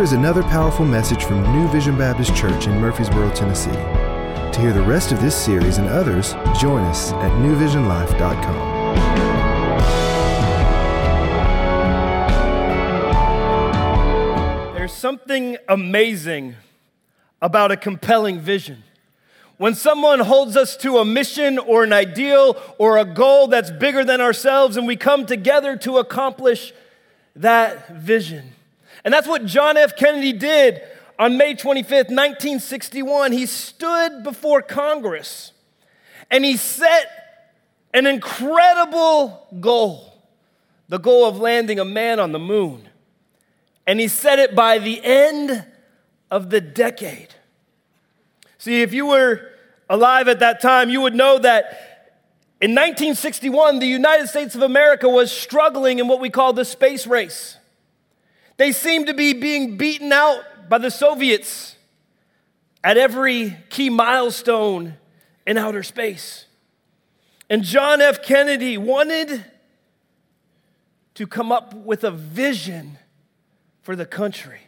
Here is another powerful message from New Vision Baptist Church in Murfreesboro, Tennessee. To hear the rest of this series and others, join us at newvisionlife.com. There's something amazing about a compelling vision. When someone holds us to a mission or an ideal or a goal that's bigger than ourselves and we come together to accomplish that vision. And that's what John F. Kennedy did on May 25th, 1961. He stood before Congress and he set an incredible goal the goal of landing a man on the moon. And he set it by the end of the decade. See, if you were alive at that time, you would know that in 1961, the United States of America was struggling in what we call the space race. They seemed to be being beaten out by the Soviets at every key milestone in outer space. And John F. Kennedy wanted to come up with a vision for the country.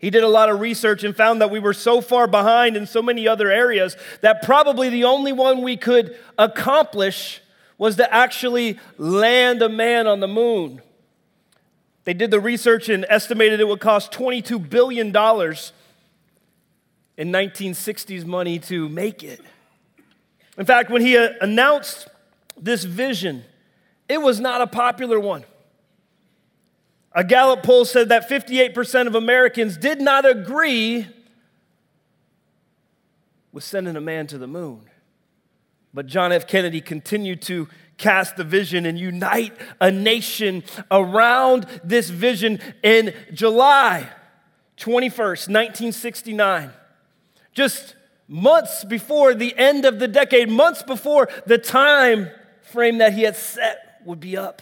He did a lot of research and found that we were so far behind in so many other areas that probably the only one we could accomplish was to actually land a man on the moon. They did the research and estimated it would cost $22 billion in 1960s money to make it. In fact, when he uh, announced this vision, it was not a popular one. A Gallup poll said that 58% of Americans did not agree with sending a man to the moon. But John F. Kennedy continued to cast the vision and unite a nation around this vision in July 21st, 1969. Just months before the end of the decade, months before the time frame that he had set would be up.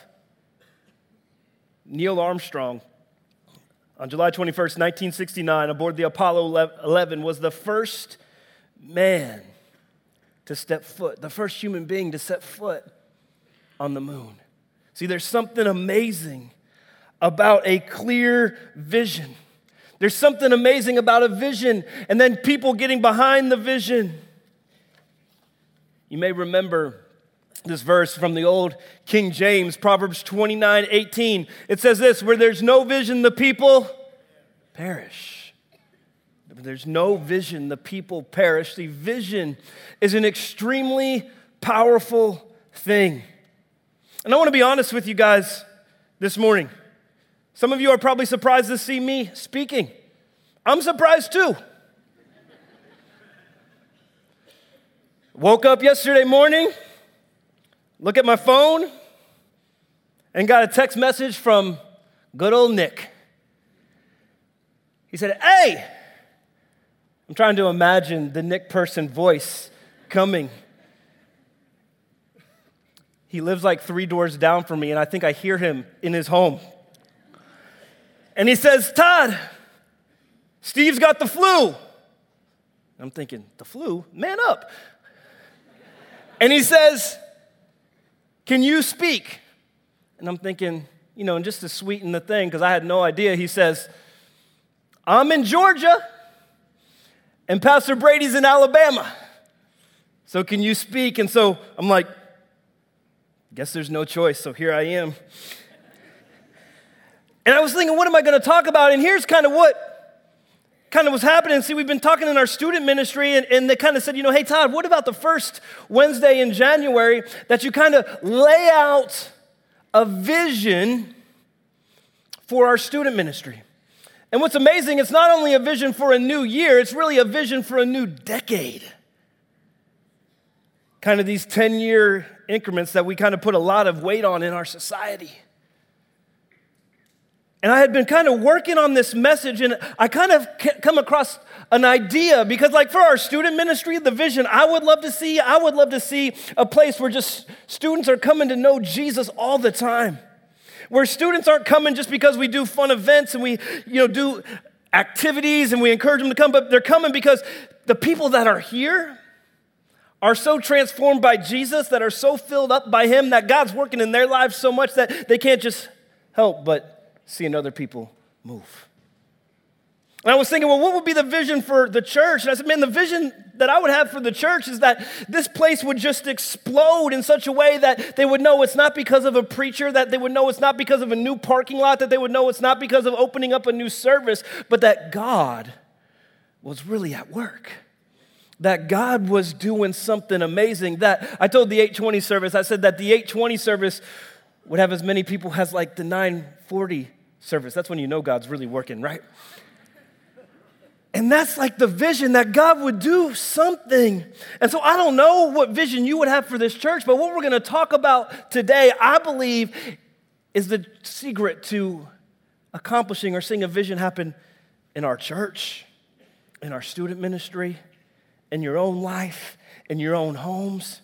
Neil Armstrong, on July 21st, 1969, aboard the Apollo 11, was the first man to step foot, the first human being to set foot on the moon. See, there's something amazing about a clear vision. There's something amazing about a vision and then people getting behind the vision. You may remember this verse from the old King James, Proverbs 29 18. It says this where there's no vision, the people perish. There's no vision, the people perish. The vision is an extremely powerful thing. And I want to be honest with you guys this morning. Some of you are probably surprised to see me speaking. I'm surprised too. Woke up yesterday morning look at my phone and got a text message from good old Nick. He said, Hey, I'm trying to imagine the Nick person voice coming. He lives like three doors down from me, and I think I hear him in his home. And he says, Todd, Steve's got the flu. I'm thinking, the flu? Man up. And he says, can you speak? And I'm thinking, you know, and just to sweeten the thing, because I had no idea, he says, I'm in Georgia, and Pastor Brady's in Alabama. So can you speak? And so I'm like, guess there's no choice, so here I am. And I was thinking, what am I going to talk about? And here's kind of what kind of was happening. See, we've been talking in our student ministry, and, and they kind of said, you know, hey, Todd, what about the first Wednesday in January that you kind of lay out a vision for our student ministry? And what's amazing, it's not only a vision for a new year, it's really a vision for a new decade. Kind of these 10 year increments that we kind of put a lot of weight on in our society. And I had been kind of working on this message, and I kind of come across an idea because, like, for our student ministry, the vision I would love to see, I would love to see a place where just students are coming to know Jesus all the time. Where students aren't coming just because we do fun events and we, you know, do activities and we encourage them to come, but they're coming because the people that are here are so transformed by Jesus, that are so filled up by Him, that God's working in their lives so much that they can't just help but seeing other people move. And I was thinking, well, what would be the vision for the church? And I said, man, the vision that I would have for the church is that this place would just explode in such a way that they would know it's not because of a preacher, that they would know it's not because of a new parking lot, that they would know it's not because of opening up a new service, but that God was really at work. That God was doing something amazing. That I told the 820 service, I said that the 820 service would have as many people as like the 940 service. That's when you know God's really working, right? And that's like the vision that God would do something. And so I don't know what vision you would have for this church, but what we're going to talk about today, I believe, is the secret to accomplishing or seeing a vision happen in our church, in our student ministry, in your own life, in your own homes.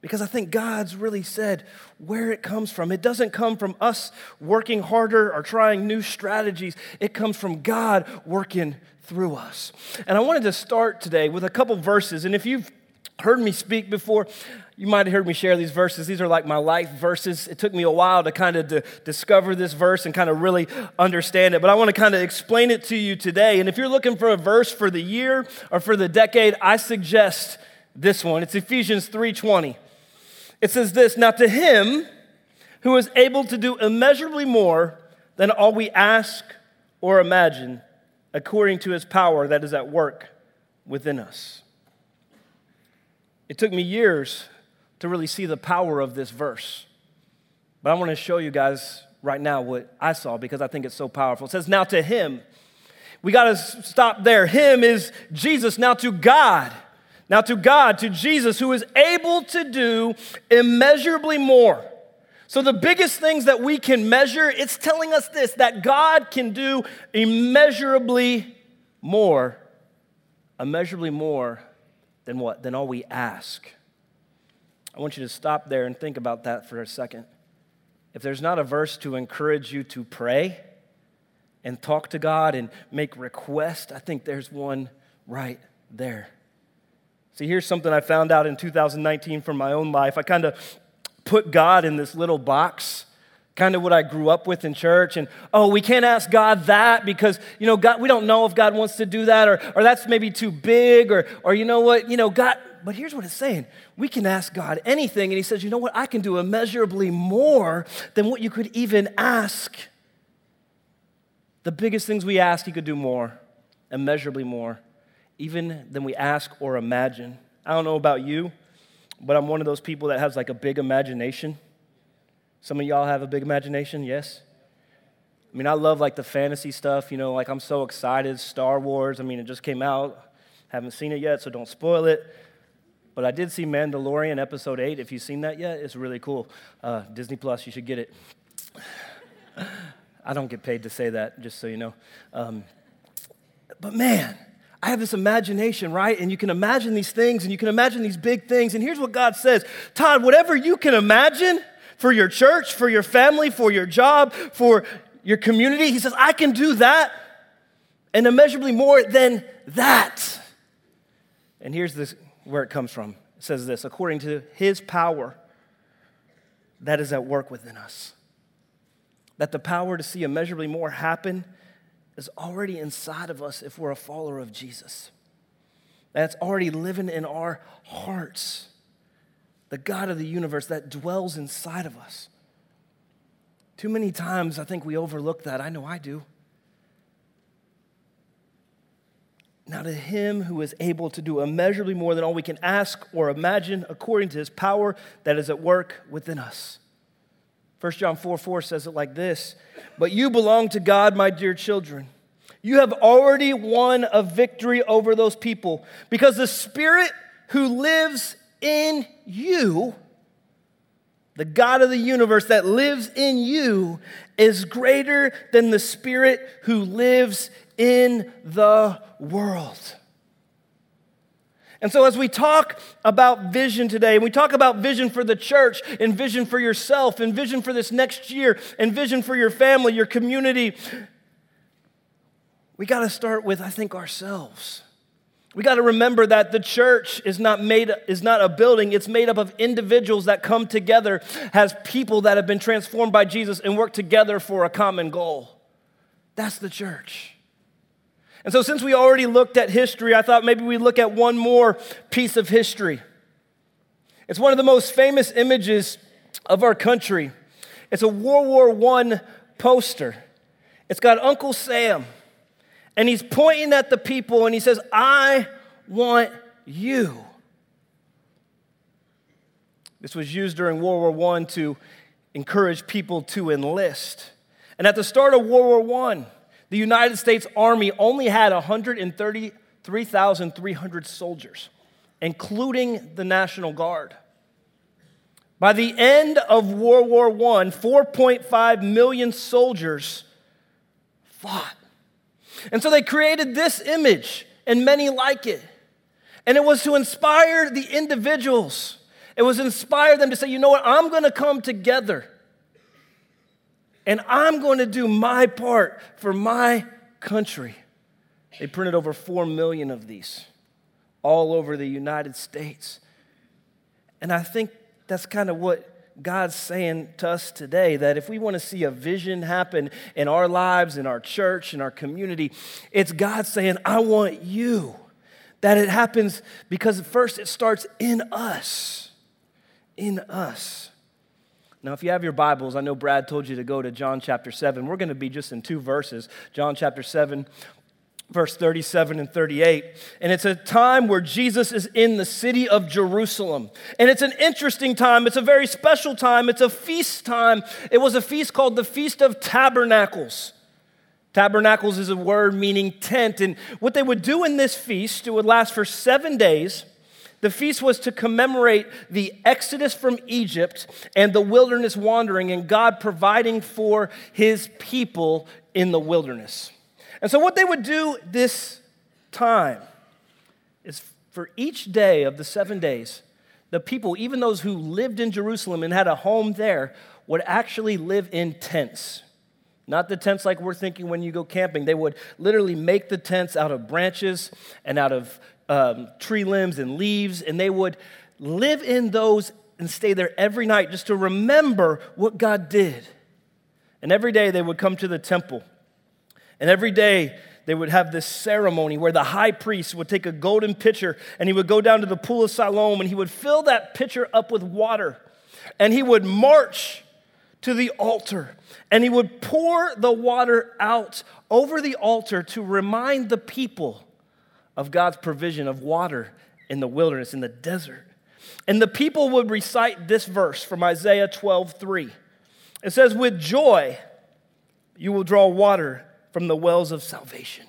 Because I think God's really said where it comes from. It doesn't come from us working harder or trying new strategies, it comes from God working through us. And I wanted to start today with a couple verses. And if you've heard me speak before, you might have heard me share these verses. These are like my life verses. It took me a while to kind of discover this verse and kind of really understand it, but I want to kind of explain it to you today. And if you're looking for a verse for the year or for the decade, I suggest this one. It's Ephesians 3:20. It says this, "Now to him who is able to do immeasurably more than all we ask or imagine, according to his power that is at work within us. It took me years to really see the power of this verse. But I want to show you guys right now what I saw because I think it's so powerful. It says, Now to him, we got to stop there. Him is Jesus. Now to God. Now to God, to Jesus, who is able to do immeasurably more so, the biggest things that we can measure, it's telling us this that God can do immeasurably more, immeasurably more than what? Than all we ask. I want you to stop there and think about that for a second. If there's not a verse to encourage you to pray and talk to God and make requests, I think there's one right there. See, here's something I found out in 2019 from my own life. I kind of put God in this little box, kind of what I grew up with in church. And oh, we can't ask God that because, you know, God, we don't know if God wants to do that or, or that's maybe too big or, or you know what, you know, God, but here's what it's saying. We can ask God anything. And he says, you know what, I can do immeasurably more than what you could even ask. The biggest things we ask, he could do more, immeasurably more, even than we ask or imagine. I don't know about you but I'm one of those people that has like a big imagination. Some of y'all have a big imagination, yes? I mean, I love like the fantasy stuff, you know, like I'm so excited. Star Wars, I mean, it just came out. Haven't seen it yet, so don't spoil it. But I did see Mandalorian episode 8. If you've seen that yet, it's really cool. Uh, Disney Plus, you should get it. I don't get paid to say that, just so you know. Um, but man, I have this imagination, right? And you can imagine these things and you can imagine these big things. And here's what God says Todd, whatever you can imagine for your church, for your family, for your job, for your community, He says, I can do that and immeasurably more than that. And here's this, where it comes from it says this according to His power that is at work within us. That the power to see immeasurably more happen is already inside of us if we're a follower of Jesus. That's already living in our hearts. The God of the universe that dwells inside of us. Too many times I think we overlook that. I know I do. Now, to him who is able to do immeasurably more than all we can ask or imagine, according to his power that is at work within us. 1 John 4 4 says it like this But you belong to God, my dear children. You have already won a victory over those people because the Spirit who lives in you, the God of the universe that lives in you, is greater than the Spirit who lives in the world. And so, as we talk about vision today, and we talk about vision for the church, and vision for yourself, and vision for this next year, and vision for your family, your community, we got to start with, I think, ourselves. We got to remember that the church is not made is not a building, it's made up of individuals that come together as people that have been transformed by Jesus and work together for a common goal. That's the church. And so, since we already looked at history, I thought maybe we look at one more piece of history. It's one of the most famous images of our country. It's a World War I poster. It's got Uncle Sam, and he's pointing at the people and he says, I want you. This was used during World War I to encourage people to enlist. And at the start of World War I, the United States Army only had 133,300 soldiers, including the National Guard. By the end of World War I, 4.5 million soldiers fought. And so they created this image, and many like it. And it was to inspire the individuals. It was inspire them to say, you know what, I'm gonna come together and I'm going to do my part for my country. They printed over 4 million of these all over the United States. And I think that's kind of what God's saying to us today that if we want to see a vision happen in our lives, in our church, in our community, it's God saying, I want you. That it happens because first it starts in us. In us. Now, if you have your Bibles, I know Brad told you to go to John chapter 7. We're going to be just in two verses John chapter 7, verse 37 and 38. And it's a time where Jesus is in the city of Jerusalem. And it's an interesting time. It's a very special time. It's a feast time. It was a feast called the Feast of Tabernacles. Tabernacles is a word meaning tent. And what they would do in this feast, it would last for seven days. The feast was to commemorate the exodus from Egypt and the wilderness wandering and God providing for his people in the wilderness. And so, what they would do this time is for each day of the seven days, the people, even those who lived in Jerusalem and had a home there, would actually live in tents. Not the tents like we're thinking when you go camping. They would literally make the tents out of branches and out of um, tree limbs and leaves, and they would live in those and stay there every night just to remember what God did. And every day they would come to the temple. And every day they would have this ceremony where the high priest would take a golden pitcher and he would go down to the pool of Siloam and he would fill that pitcher up with water. And he would march to the altar and he would pour the water out over the altar to remind the people of God's provision of water in the wilderness, in the desert. And the people would recite this verse from Isaiah 12 3. It says, With joy you will draw water from the wells of salvation.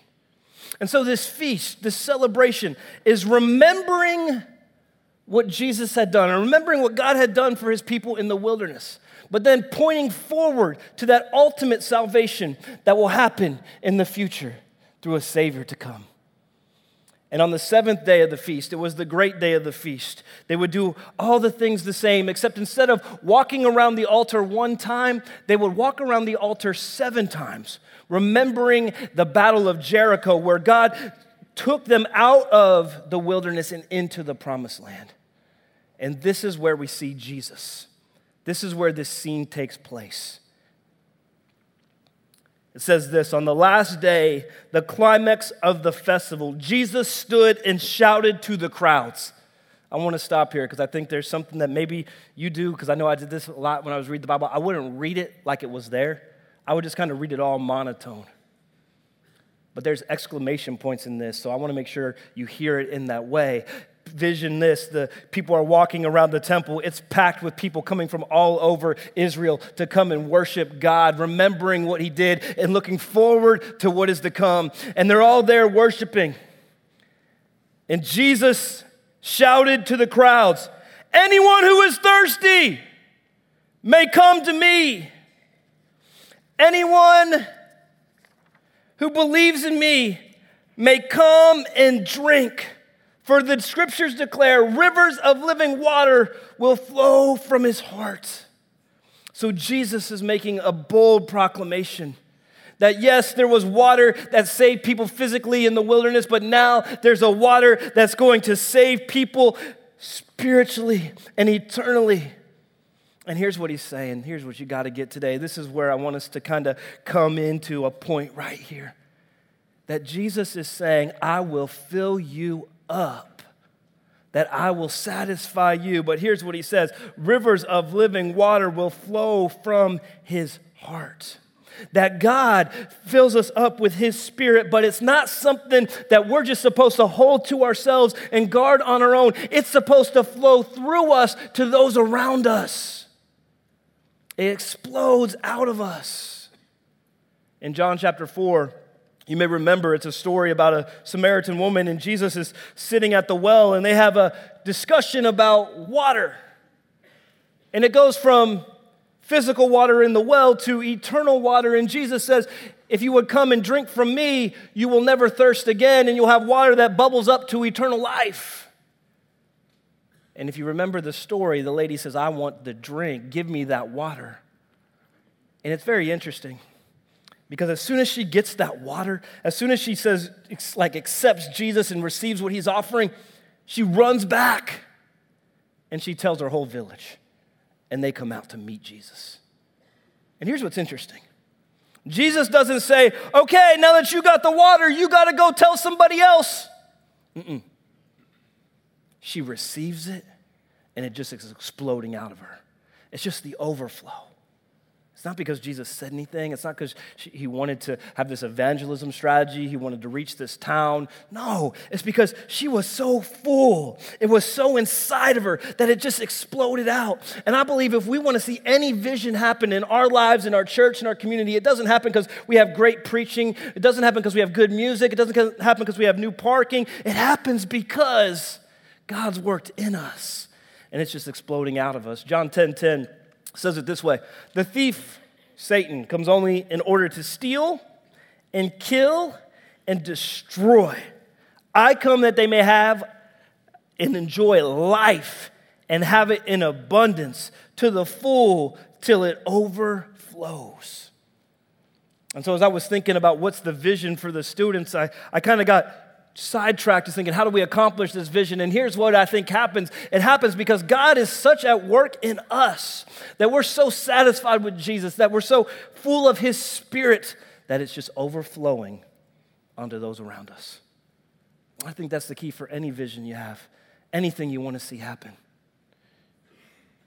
And so, this feast, this celebration, is remembering what Jesus had done and remembering what God had done for his people in the wilderness, but then pointing forward to that ultimate salvation that will happen in the future through a Savior to come. And on the seventh day of the feast, it was the great day of the feast. They would do all the things the same, except instead of walking around the altar one time, they would walk around the altar seven times, remembering the battle of Jericho, where God took them out of the wilderness and into the promised land. And this is where we see Jesus. This is where this scene takes place. It says this On the last day, the climax of the festival, Jesus stood and shouted to the crowds. I want to stop here because I think there's something that maybe you do, because I know I did this a lot when I was reading the Bible. I wouldn't read it like it was there, I would just kind of read it all monotone. But there's exclamation points in this, so I want to make sure you hear it in that way. Vision this the people are walking around the temple. It's packed with people coming from all over israel to come and worship god remembering what he did and looking forward to what is to come. And they're all there worshiping. And jesus shouted to the crowds anyone who is thirsty may come to me anyone who believes in me may come and drink for the scriptures declare rivers of living water will flow from his heart. So Jesus is making a bold proclamation that yes, there was water that saved people physically in the wilderness, but now there's a water that's going to save people spiritually and eternally. And here's what he's saying. Here's what you got to get today. This is where I want us to kind of come into a point right here that Jesus is saying, I will fill you up, that I will satisfy you. But here's what he says rivers of living water will flow from his heart. That God fills us up with His Spirit, but it's not something that we're just supposed to hold to ourselves and guard on our own. It's supposed to flow through us to those around us. It explodes out of us. In John chapter 4, you may remember it's a story about a Samaritan woman, and Jesus is sitting at the well, and they have a discussion about water. And it goes from physical water in the well to eternal water. And Jesus says, If you would come and drink from me, you will never thirst again, and you'll have water that bubbles up to eternal life. And if you remember the story, the lady says, I want the drink. Give me that water. And it's very interesting because as soon as she gets that water, as soon as she says, like, accepts Jesus and receives what he's offering, she runs back and she tells her whole village. And they come out to meet Jesus. And here's what's interesting Jesus doesn't say, okay, now that you got the water, you got to go tell somebody else. Mm-mm. She receives it, and it just is exploding out of her. It's just the overflow. It's not because Jesus said anything. It's not because he wanted to have this evangelism strategy. He wanted to reach this town. No, it's because she was so full. It was so inside of her that it just exploded out. And I believe if we want to see any vision happen in our lives, in our church, in our community, it doesn't happen because we have great preaching. It doesn't happen because we have good music. It doesn't happen because we have new parking. It happens because God's worked in us and it's just exploding out of us. John 10 10 says it this way The thief, Satan, comes only in order to steal and kill and destroy. I come that they may have and enjoy life and have it in abundance to the full till it overflows. And so, as I was thinking about what's the vision for the students, I, I kind of got sidetracked is thinking, how do we accomplish this vision? And here's what I think happens it happens because God is such at work in us that we're so satisfied with Jesus, that we're so full of His Spirit that it's just overflowing onto those around us. I think that's the key for any vision you have, anything you want to see happen.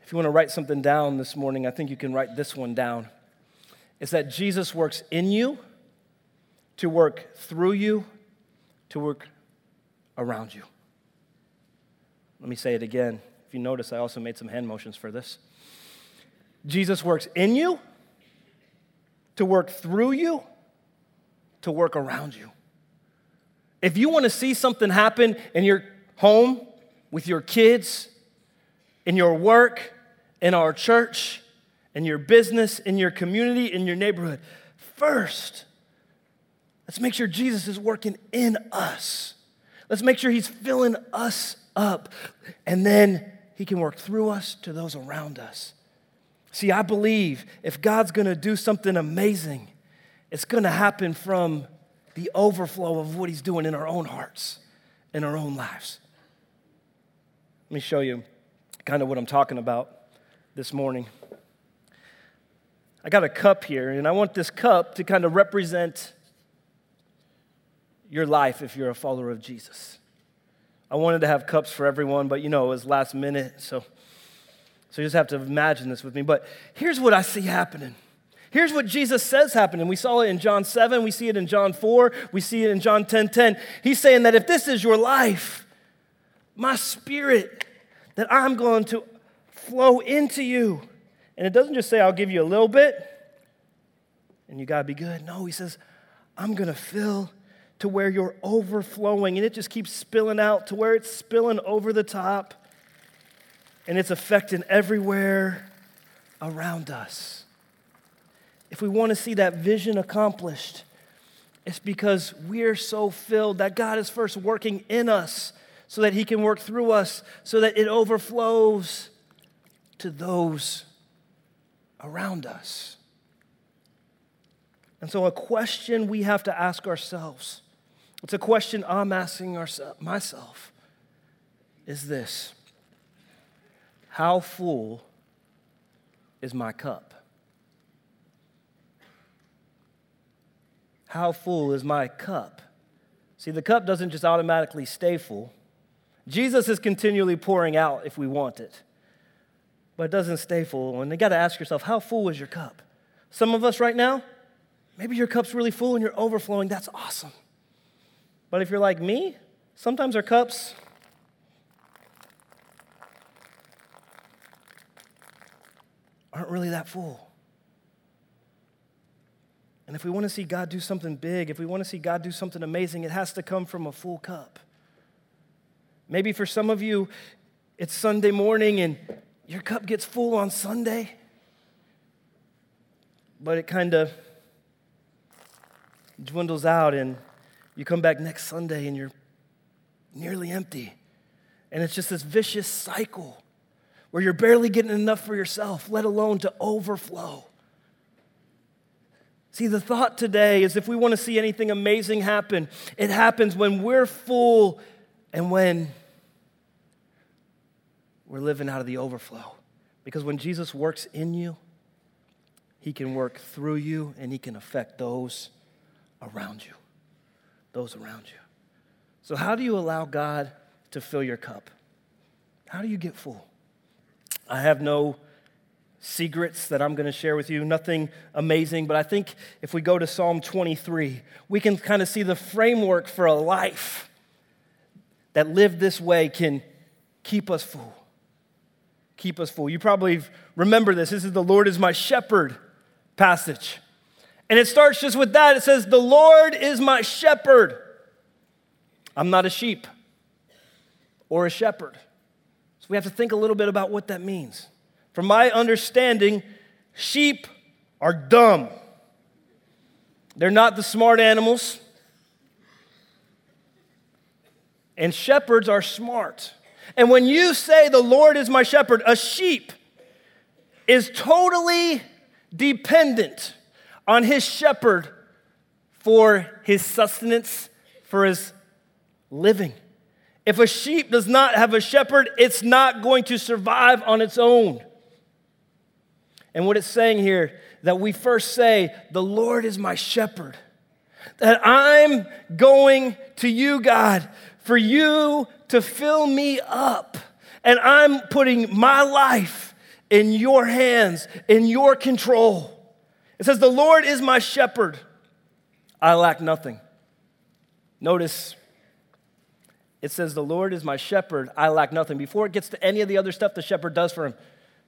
If you want to write something down this morning, I think you can write this one down. It's that Jesus works in you to work through you to work around you. Let me say it again. If you notice, I also made some hand motions for this. Jesus works in you, to work through you, to work around you. If you want to see something happen in your home, with your kids, in your work, in our church, in your business, in your community, in your neighborhood, first, Let's make sure Jesus is working in us. Let's make sure he's filling us up. And then he can work through us to those around us. See, I believe if God's gonna do something amazing, it's gonna happen from the overflow of what he's doing in our own hearts, in our own lives. Let me show you kind of what I'm talking about this morning. I got a cup here, and I want this cup to kind of represent your life if you're a follower of Jesus. I wanted to have cups for everyone, but you know, it was last minute, so, so you just have to imagine this with me. But here's what I see happening. Here's what Jesus says happening. We saw it in John 7, we see it in John 4, we see it in John 10 10. He's saying that if this is your life, my spirit, that I'm going to flow into you. And it doesn't just say, I'll give you a little bit and you got to be good. No, he says, I'm going to fill to where you're overflowing and it just keeps spilling out to where it's spilling over the top and it's affecting everywhere around us. If we want to see that vision accomplished, it's because we're so filled that God is first working in us so that He can work through us, so that it overflows to those around us. And so, a question we have to ask ourselves it's a question I'm asking myself is this How full is my cup? How full is my cup See, the cup doesn't just automatically stay full. Jesus is continually pouring out if we want it, but it doesn't stay full. And you got to ask yourself, how full is your cup? Some of us right now, maybe your cup's really full and you're overflowing. That's awesome. But if you're like me, sometimes our cups aren't really that full. And if we want to see God do something big, if we want to see God do something amazing, it has to come from a full cup. Maybe for some of you, it's Sunday morning and your cup gets full on Sunday, but it kind of dwindles out, and you come back next Sunday and you're nearly empty. And it's just this vicious cycle where you're barely getting enough for yourself, let alone to overflow. See, the thought today is if we want to see anything amazing happen, it happens when we're full and when we're living out of the overflow. Because when Jesus works in you, he can work through you and he can affect those around you. Those around you. So, how do you allow God to fill your cup? How do you get full? I have no secrets that I'm going to share with you, nothing amazing, but I think if we go to Psalm 23, we can kind of see the framework for a life that lived this way can keep us full. Keep us full. You probably remember this. This is the Lord is my shepherd passage. And it starts just with that. It says, The Lord is my shepherd. I'm not a sheep or a shepherd. So we have to think a little bit about what that means. From my understanding, sheep are dumb. They're not the smart animals. And shepherds are smart. And when you say, The Lord is my shepherd, a sheep is totally dependent on his shepherd for his sustenance, for his living. If a sheep does not have a shepherd, it's not going to survive on its own. And what it's saying here that we first say, The Lord is my shepherd. That I'm going to you, God, for you to fill me up. And I'm putting my life in your hands, in your control. It says, The Lord is my shepherd. I lack nothing. Notice it says, The Lord is my shepherd. I lack nothing. Before it gets to any of the other stuff the shepherd does for him,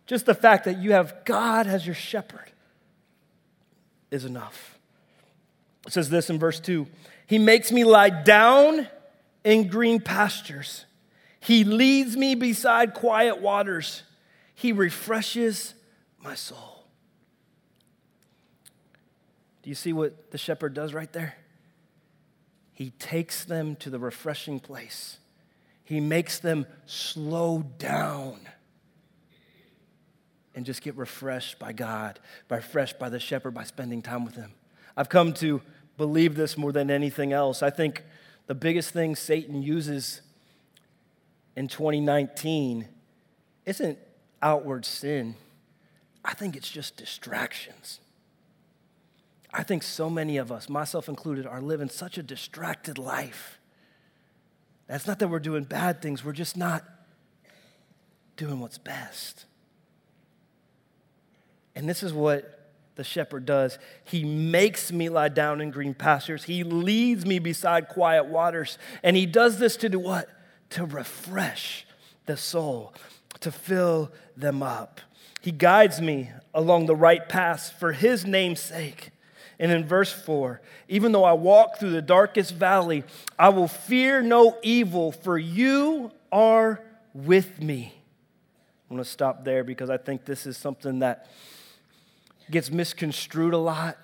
just the fact that you have God as your shepherd is enough. It says this in verse 2 He makes me lie down in green pastures, He leads me beside quiet waters, He refreshes my soul. Do you see what the shepherd does right there? He takes them to the refreshing place. He makes them slow down and just get refreshed by God, by refreshed by the shepherd, by spending time with him. I've come to believe this more than anything else. I think the biggest thing Satan uses in 2019 isn't outward sin, I think it's just distractions. I think so many of us, myself included, are living such a distracted life. That's not that we're doing bad things, we're just not doing what's best. And this is what the shepherd does. He makes me lie down in green pastures. He leads me beside quiet waters. And he does this to do what? To refresh the soul, to fill them up. He guides me along the right path for his name's sake. And in verse 4, even though I walk through the darkest valley, I will fear no evil, for you are with me. I'm going to stop there because I think this is something that gets misconstrued a lot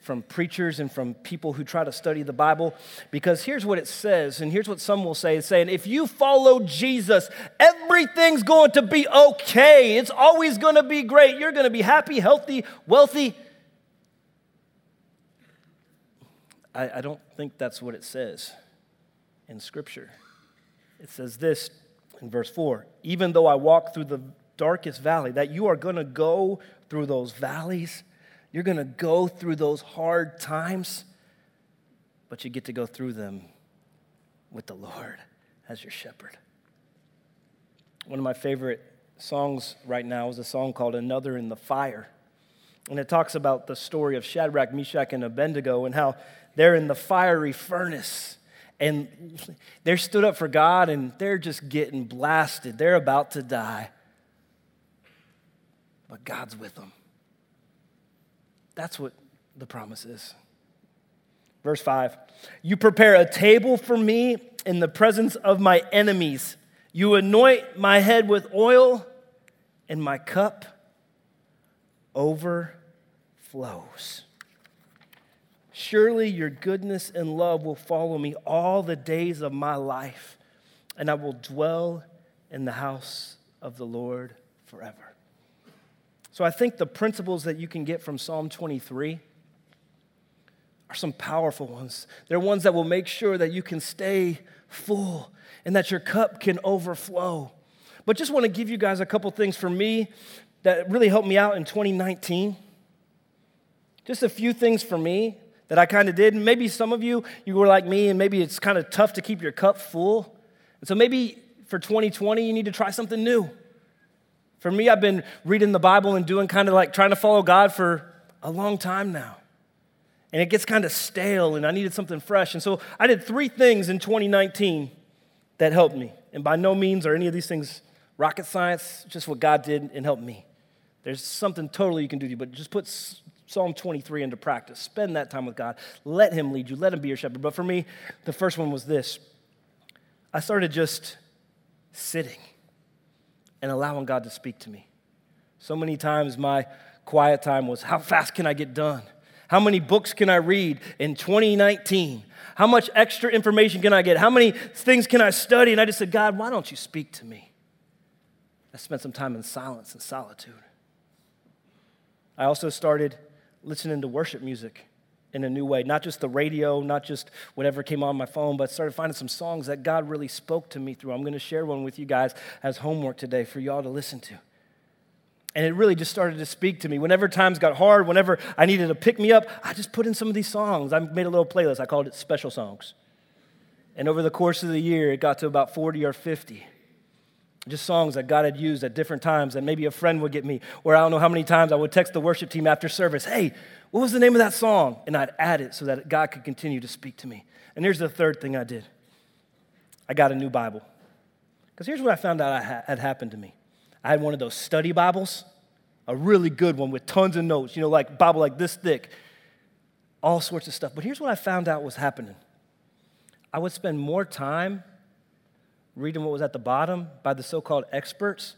from preachers and from people who try to study the Bible because here's what it says, and here's what some will say it's saying, if you follow Jesus, everything's going to be okay. It's always going to be great. You're going to be happy, healthy, wealthy. I, I don't think that's what it says in Scripture. It says this in verse 4 even though I walk through the darkest valley, that you are going to go through those valleys. You're going to go through those hard times, but you get to go through them with the Lord as your shepherd. One of my favorite songs right now is a song called Another in the Fire. And it talks about the story of Shadrach, Meshach, and Abednego and how they're in the fiery furnace and they're stood up for God and they're just getting blasted. They're about to die. But God's with them. That's what the promise is. Verse 5 You prepare a table for me in the presence of my enemies. You anoint my head with oil, and my cup overflows. Surely your goodness and love will follow me all the days of my life, and I will dwell in the house of the Lord forever. So I think the principles that you can get from Psalm 23 are some powerful ones. They're ones that will make sure that you can stay full and that your cup can overflow. But just want to give you guys a couple things for me that really helped me out in 2019. Just a few things for me that I kind of did. And maybe some of you, you were like me, and maybe it's kind of tough to keep your cup full. And so maybe for 2020, you need to try something new. For me, I've been reading the Bible and doing kind of like trying to follow God for a long time now. And it gets kind of stale, and I needed something fresh. And so I did three things in 2019 that helped me. And by no means are any of these things rocket science, just what God did and helped me. There's something totally you can do, but just put Psalm 23 into practice. Spend that time with God. Let Him lead you, let Him be your shepherd. But for me, the first one was this I started just sitting and allowing God to speak to me. So many times, my quiet time was how fast can I get done? How many books can I read in 2019? How much extra information can I get? How many things can I study? And I just said, God, why don't you speak to me? I spent some time in silence and solitude. I also started listening to worship music in a new way, not just the radio, not just whatever came on my phone, but started finding some songs that God really spoke to me through. I'm going to share one with you guys as homework today for y'all to listen to. And it really just started to speak to me. Whenever times got hard, whenever I needed to pick me up, I just put in some of these songs. I made a little playlist. I called it Special Songs. And over the course of the year, it got to about 40 or 50 just songs that God had used at different times that maybe a friend would get me, or I don't know how many times I would text the worship team after service, hey, what was the name of that song? And I'd add it so that God could continue to speak to me. And here's the third thing I did I got a new Bible. Because here's what I found out had happened to me I had one of those study Bibles, a really good one with tons of notes, you know, like Bible like this thick, all sorts of stuff. But here's what I found out was happening I would spend more time reading what was at the bottom by the so called experts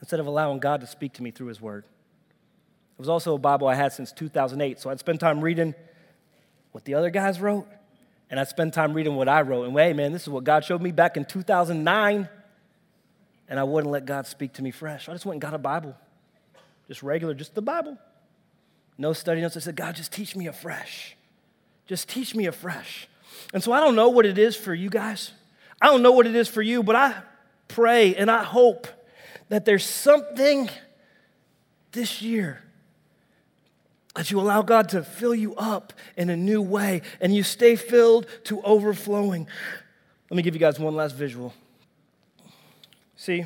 instead of allowing God to speak to me through His Word. It was also a Bible I had since 2008, so I'd spend time reading what the other guys wrote, and I'd spend time reading what I wrote. And hey, man, this is what God showed me back in 2009, and I wouldn't let God speak to me fresh. I just went and got a Bible, just regular, just the Bible. No study notes. I said, God, just teach me afresh. Just teach me afresh. And so I don't know what it is for you guys. I don't know what it is for you, but I pray and I hope that there's something this year that you allow God to fill you up in a new way and you stay filled to overflowing. Let me give you guys one last visual. See,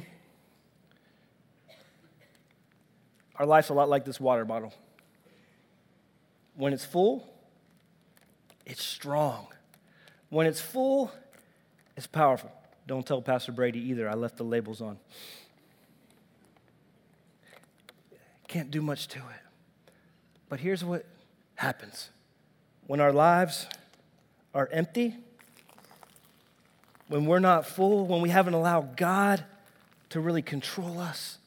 our life's a lot like this water bottle. When it's full, it's strong. When it's full, it's powerful. Don't tell Pastor Brady either. I left the labels on. Can't do much to it. But here's what happens when our lives are empty, when we're not full, when we haven't allowed God to really control us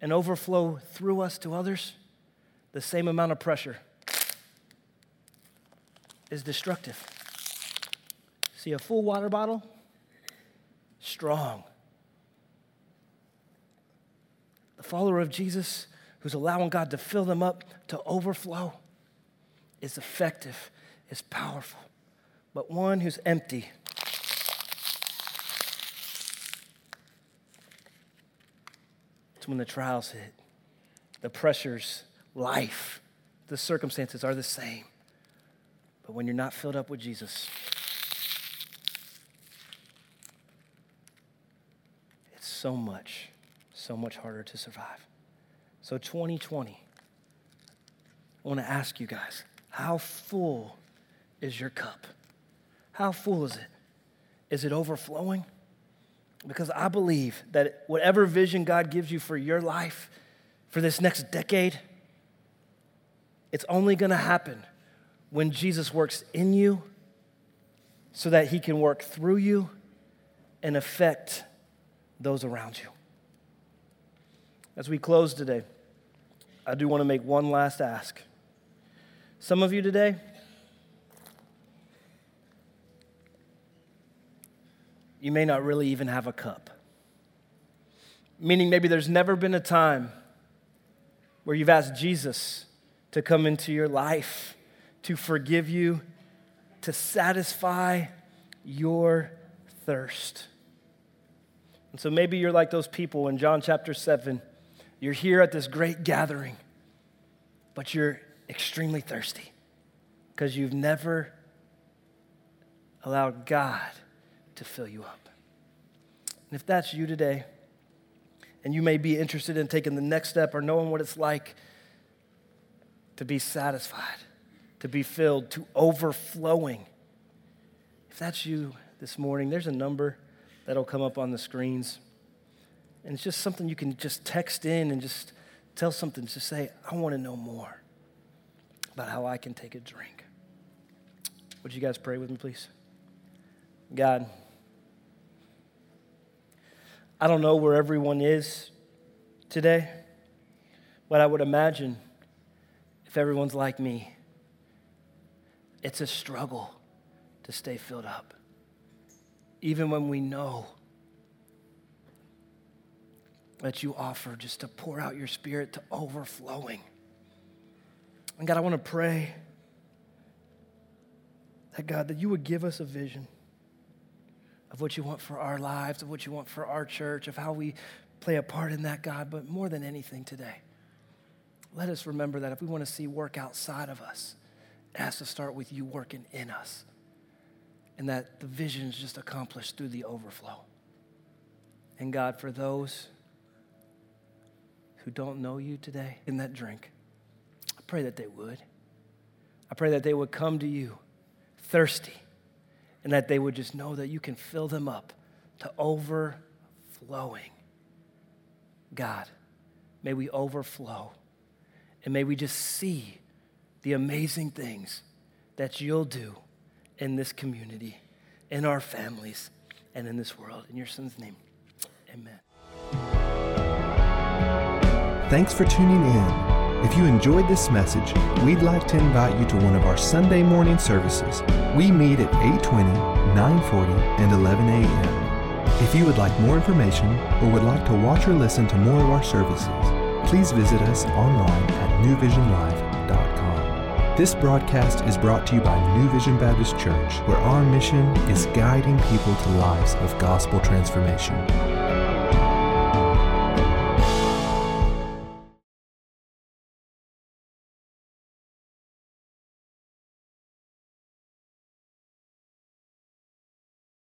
and overflow through us to others, the same amount of pressure is destructive. See a full water bottle? Strong. The follower of Jesus who's allowing God to fill them up to overflow is effective, is powerful. But one who's empty, it's when the trials hit, the pressures, life, the circumstances are the same. But when you're not filled up with Jesus, so much, so much harder to survive. So, 2020, I want to ask you guys how full is your cup? How full is it? Is it overflowing? Because I believe that whatever vision God gives you for your life, for this next decade, it's only going to happen when Jesus works in you so that he can work through you and affect those around you. As we close today, I do want to make one last ask. Some of you today, you may not really even have a cup. Meaning, maybe there's never been a time where you've asked Jesus to come into your life, to forgive you, to satisfy your thirst. And so maybe you're like those people in John chapter 7. You're here at this great gathering, but you're extremely thirsty because you've never allowed God to fill you up. And if that's you today, and you may be interested in taking the next step or knowing what it's like to be satisfied, to be filled, to overflowing. If that's you this morning, there's a number that'll come up on the screens. And it's just something you can just text in and just tell something to say, I want to know more about how I can take a drink. Would you guys pray with me, please? God, I don't know where everyone is today, but I would imagine if everyone's like me, it's a struggle to stay filled up. Even when we know that you offer just to pour out your spirit to overflowing. And God, I want to pray that God, that you would give us a vision of what you want for our lives, of what you want for our church, of how we play a part in that, God. But more than anything today, let us remember that if we want to see work outside of us, it has to start with you working in us. And that the vision is just accomplished through the overflow. And God, for those who don't know you today in that drink, I pray that they would. I pray that they would come to you thirsty and that they would just know that you can fill them up to overflowing. God, may we overflow and may we just see the amazing things that you'll do in this community, in our families, and in this world. In your son's name, amen. Thanks for tuning in. If you enjoyed this message, we'd like to invite you to one of our Sunday morning services. We meet at 8:20, 9:40, and 11 a.m. If you would like more information or would like to watch or listen to more of our services, please visit us online at newvisionlive.com. This broadcast is brought to you by New Vision Baptist Church, where our mission is guiding people to lives of gospel transformation.